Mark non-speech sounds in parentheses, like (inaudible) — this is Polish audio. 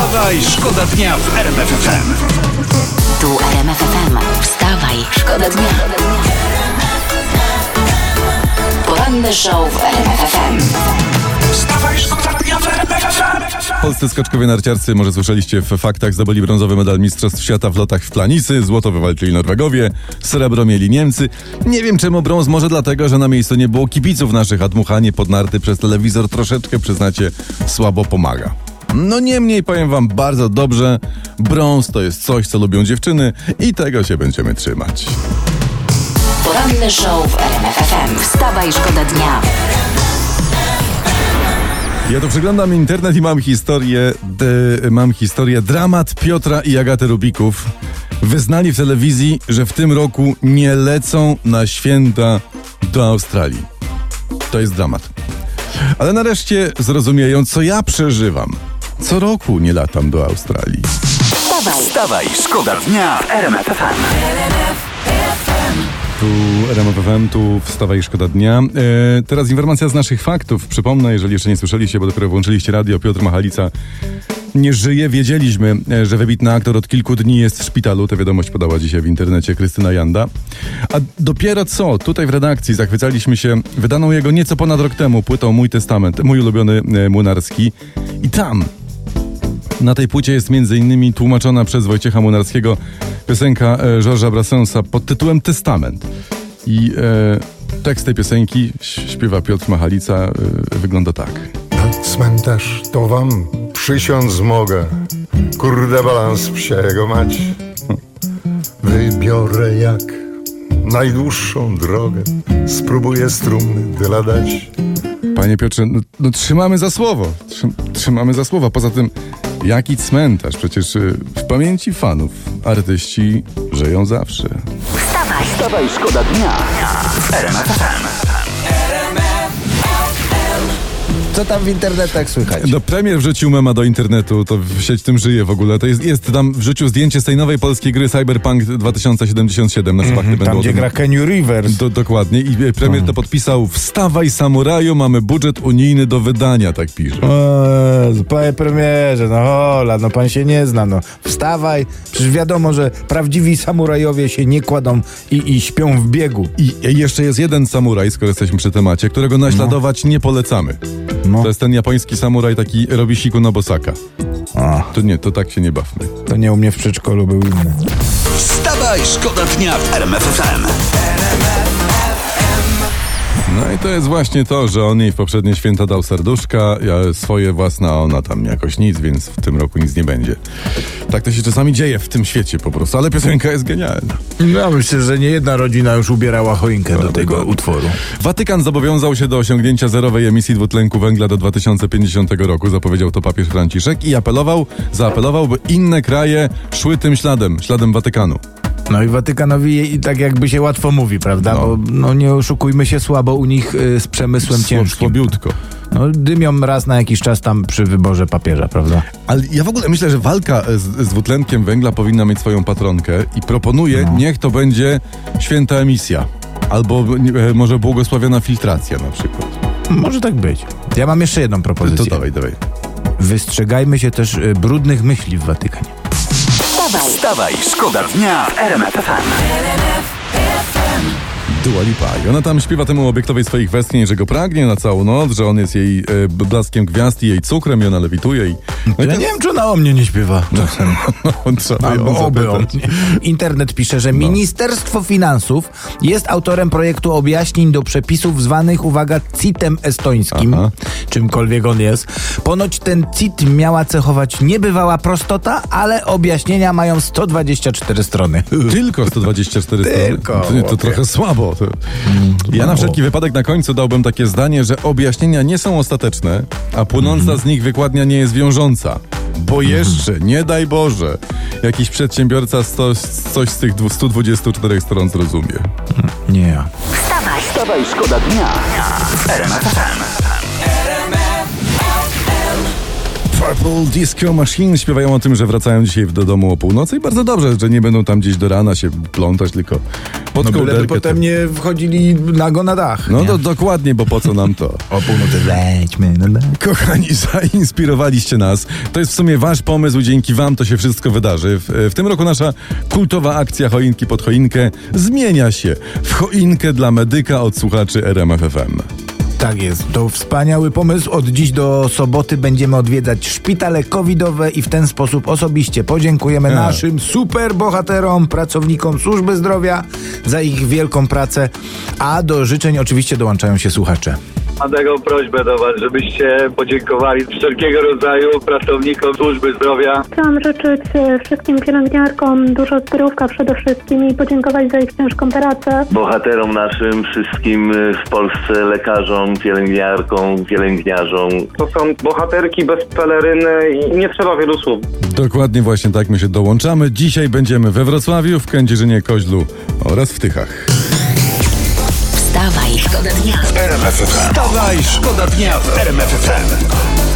Wstawaj, szkoda dnia w RMF FM. Tu RMF FM. Wstawaj, szkoda dnia. Poranny show w RMF FM. Wstawaj, szkoda dnia w RMF FM. Polscy skoczkowie narciarcy, może słyszeliście w faktach, zdobyli brązowy medal Mistrzostw Świata w lotach w planicy, złoto wywalczyli Norwegowie, srebro mieli Niemcy. Nie wiem czemu brąz, może dlatego, że na miejscu nie było kibiców naszych, a dmuchanie pod narty przez telewizor troszeczkę, przyznacie, słabo pomaga. No niemniej powiem wam bardzo dobrze, brąz to jest coś, co lubią dziewczyny i tego się będziemy trzymać. Poranny show w RMF FM. Wstawaj, szkoda dnia. Ja tu przeglądam internet i mam historię, d- mam historię dramat Piotra i Agaty Rubików. Wyznali w telewizji, że w tym roku nie lecą na święta do Australii. To jest dramat. Ale nareszcie zrozumieją, co ja przeżywam. Co roku nie latam do Australii. Wstawaj, Wstawaj, szkoda dnia w RMF. Tu RMF FM, tu wstawa i szkoda dnia. E, teraz informacja z naszych faktów. Przypomnę, jeżeli jeszcze nie słyszeliście, bo dopiero włączyliście radio, Piotr Machalica nie żyje. Wiedzieliśmy, e, że wybitny aktor od kilku dni jest w szpitalu. Tę wiadomość podała dzisiaj w internecie Krystyna Janda. A dopiero co, tutaj w redakcji zachwycaliśmy się wydaną jego nieco ponad rok temu płytą Mój Testament, mój ulubiony e, Młynarski. I tam na tej płycie jest innymi tłumaczona przez Wojciecha Munarskiego piosenka e, Georgesa Brassensa pod tytułem Testament. I e, tekst tej piosenki śpiewa Piotr Machalica, e, wygląda tak. Na cmentarz to wam przysiąc mogę. Kurde balans psiego mać. Wybiorę jak najdłuższą drogę. Spróbuję strumny tyle dać. Panie Piotrze, no, no trzymamy za słowo. Trzym, trzymamy za słowo. Poza tym, jaki cmentarz? Przecież e, w pamięci fanów artyści żyją zawsze. wstawaj. Wstawaj, szkoda dnia w Co tam w internetach słychać? No premier wrzucił mema do internetu, to w sieć tym żyje w ogóle. To jest, jest tam wrzucił zdjęcie z tej nowej polskiej gry Cyberpunk 2077 na szpachty będą Tam o gdzie gra Kenny Rivers. Do, dokładnie. I e, premier to podpisał Wstawaj samuraju, mamy budżet unijny do wydania, tak pisze. Jezu, panie premierze, no hola, no pan się nie zna, no. Wstawaj, przecież wiadomo, że prawdziwi samurajowie się nie kładą i, i śpią w biegu. I jeszcze jest jeden samuraj, skoro jesteśmy przy temacie, którego naśladować nie polecamy. No. To jest ten japoński samuraj, taki robi siku Nobosaka. A, To nie, to tak się nie bawmy. to nie u mnie w przedszkolu był inny. Wstawaj, szkoda dnia w RMF FM. No i to jest właśnie to, że on jej w poprzednie święta dał serduszka, ja swoje własne, a ona tam jakoś nic, więc w tym roku nic nie będzie. Tak to się czasami dzieje w tym świecie po prostu, ale piosenka jest genialna. No myślę, że nie jedna rodzina już ubierała choinkę do tego dokładnie. utworu. Watykan zobowiązał się do osiągnięcia zerowej emisji dwutlenku węgla do 2050 roku, zapowiedział to papież Franciszek i apelował, zaapelował, by inne kraje szły tym śladem, śladem Watykanu. No i Watykanowi i tak jakby się łatwo mówi, prawda? No. Bo no nie oszukujmy się, słabo u nich y, z przemysłem Sło- ciężkim. Słabiutko. No dymią raz na jakiś czas tam przy wyborze papieża, prawda? Ale ja w ogóle myślę, że walka z, z dwutlenkiem węgla powinna mieć swoją patronkę i proponuję, No. niech to będzie święta emisja. Albo e, może błogosławiona filtracja na przykład. Może tak być. Ja mam jeszcze jedną To propozycję. dawaj, dawaj. Wystrzegajmy się też y, brudnych myśli w Watykanie. Wstawaj, Wstawaj, szkoda dnia w RMF. Dua Lipa. I ona tam śpiewa temu obiektowej swoich westchnień, że go pragnie na całą noc, że on jest jej e, blaskiem gwiazd i jej cukrem i ona lewituje i... No i Ja nie wiem, czy ona o mnie nie śpiewa czasem. (laughs) on trzeba ją Albo oby o zapytać. mnie. Internet pisze, że Ministerstwo Finansów jest autorem projektu objaśnień do przepisów zwanych, uwaga, CIT-em estońskim, Aha. czymkolwiek on jest. Ponoć ten CIT miała cechować niebywała prostota, ale objaśnienia mają 124 strony. Tylko 124 (laughs) strony. Tylko, To, to trochę słabo. To... Ja na wszelki wypadek na końcu dałbym takie zdanie, że objaśnienia nie są ostateczne, a płynąca z nich wykładnia nie jest wiążąca. Bo jeszcze, nie daj Boże, jakiś przedsiębiorca sto, coś z tych 124 stron zrozumie. Nie ja. wstawaj, Wstawaj, szkoda dnia. W Purple Disco Machine śpiewają o tym, że wracają dzisiaj do domu o północy i bardzo dobrze, że nie będą tam gdzieś do rana się plątać, tylko pod No kołderkę. potem to- nie wchodzili nago na dach. No to dokładnie, bo po co nam to? O północy wejdźmy na dach. Kochani, (laughs) zainspirowaliście nas. To jest w sumie wasz pomysł, dzięki wam to się wszystko wydarzy. W, w tym roku nasza kultowa akcja Choinki pod choinkę zmienia się w choinkę dla medyka od słuchaczy RMFFM. Tak jest, to wspaniały pomysł. Od dziś do soboty będziemy odwiedzać szpitale covidowe i w ten sposób osobiście podziękujemy Tak. naszym super bohaterom, pracownikom służby zdrowia za ich wielką pracę, a do życzeń oczywiście dołączają się słuchacze. Mam taką prośbę do Was, żebyście podziękowali wszelkiego rodzaju pracownikom służby zdrowia. Chciałam życzyć e, wszystkim pielęgniarkom dużo zdrówka przede wszystkim i podziękować za ich ciężką pracę. bohaterom naszym, wszystkim y, w Polsce lekarzom, pielęgniarkom, pielęgniarzom. To są bohaterki bez peleryny i nie trzeba wielu słów. Dokładnie właśnie tak my się dołączamy. Dzisiaj będziemy we Wrocławiu, w Kędzierzynie Koźlu oraz w Tychach. Dnia. Wstawaj, szkoda dnia w RMF FM.